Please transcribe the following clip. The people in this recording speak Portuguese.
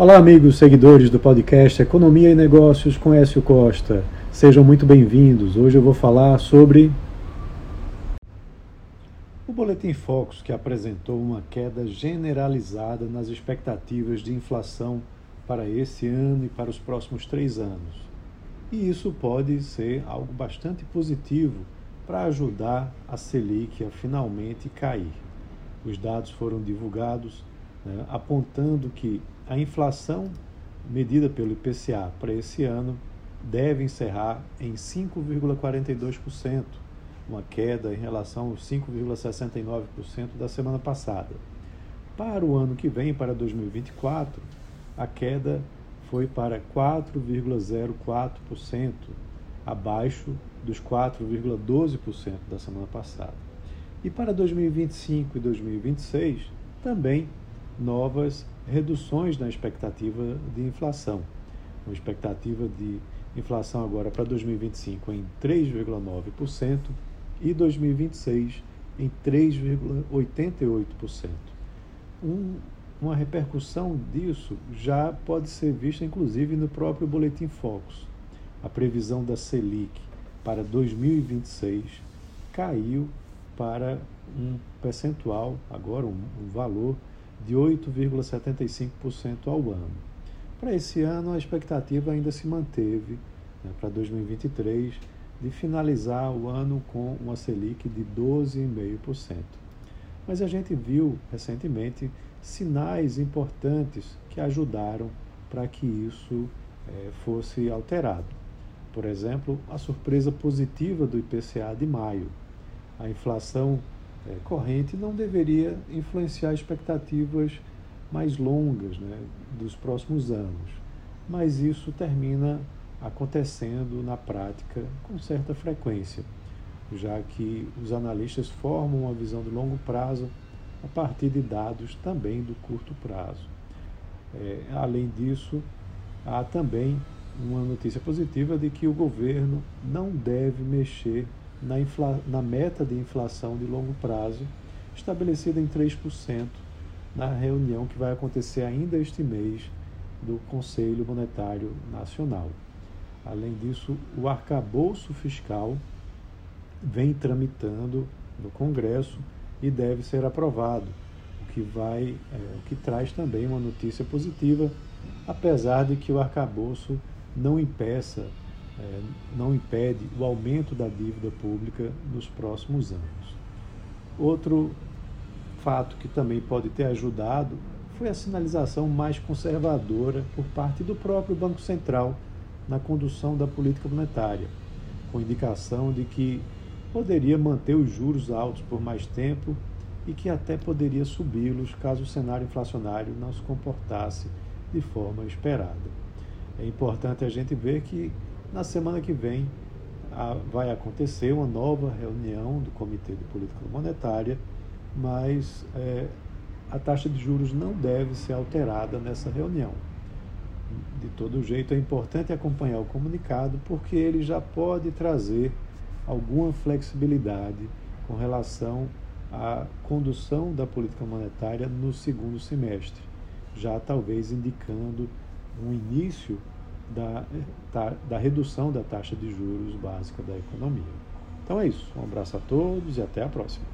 Olá, amigos seguidores do podcast Economia e Negócios com Écio Costa. Sejam muito bem-vindos. Hoje eu vou falar sobre o Boletim Focus, que apresentou uma queda generalizada nas expectativas de inflação para esse ano e para os próximos três anos. E isso pode ser algo bastante positivo para ajudar a Selic a finalmente cair. Os dados foram divulgados né, apontando que a inflação medida pelo IPCA para esse ano deve encerrar em 5,42%, uma queda em relação aos 5,69% da semana passada. Para o ano que vem, para 2024, a queda foi para 4,04%, abaixo dos 4,12% da semana passada. E para 2025 e 2026, também novas reduções na expectativa de inflação. Uma expectativa de inflação agora para 2025 em 3,9% e 2026 em 3,88%. Um, uma repercussão disso já pode ser vista inclusive no próprio Boletim Focus. A previsão da Selic para 2026 caiu para um percentual, agora um, um valor de 8,75% ao ano. Para esse ano, a expectativa ainda se manteve, né, para 2023, de finalizar o ano com uma Selic de 12,5%. Mas a gente viu recentemente sinais importantes que ajudaram para que isso é, fosse alterado. Por exemplo, a surpresa positiva do IPCA de maio. A inflação corrente não deveria influenciar expectativas mais longas né, dos próximos anos. Mas isso termina acontecendo na prática com certa frequência, já que os analistas formam uma visão de longo prazo a partir de dados também do curto prazo. É, além disso, há também uma notícia positiva de que o governo não deve mexer na, infla, na meta de inflação de longo prazo, estabelecida em 3%, na reunião que vai acontecer ainda este mês do Conselho Monetário Nacional. Além disso, o arcabouço fiscal vem tramitando no Congresso e deve ser aprovado, o que vai, é, o que traz também uma notícia positiva, apesar de que o arcabouço não impeça é, não impede o aumento da dívida pública nos próximos anos. Outro fato que também pode ter ajudado foi a sinalização mais conservadora por parte do próprio Banco Central na condução da política monetária, com indicação de que poderia manter os juros altos por mais tempo e que até poderia subi-los caso o cenário inflacionário não se comportasse de forma esperada. É importante a gente ver que na semana que vem vai acontecer uma nova reunião do Comitê de Política Monetária, mas é, a taxa de juros não deve ser alterada nessa reunião. De todo jeito, é importante acompanhar o comunicado, porque ele já pode trazer alguma flexibilidade com relação à condução da política monetária no segundo semestre, já talvez indicando um início da, da, redução da taxa de juros básica da economia. Então é isso. Um abraço a todos e até a próxima.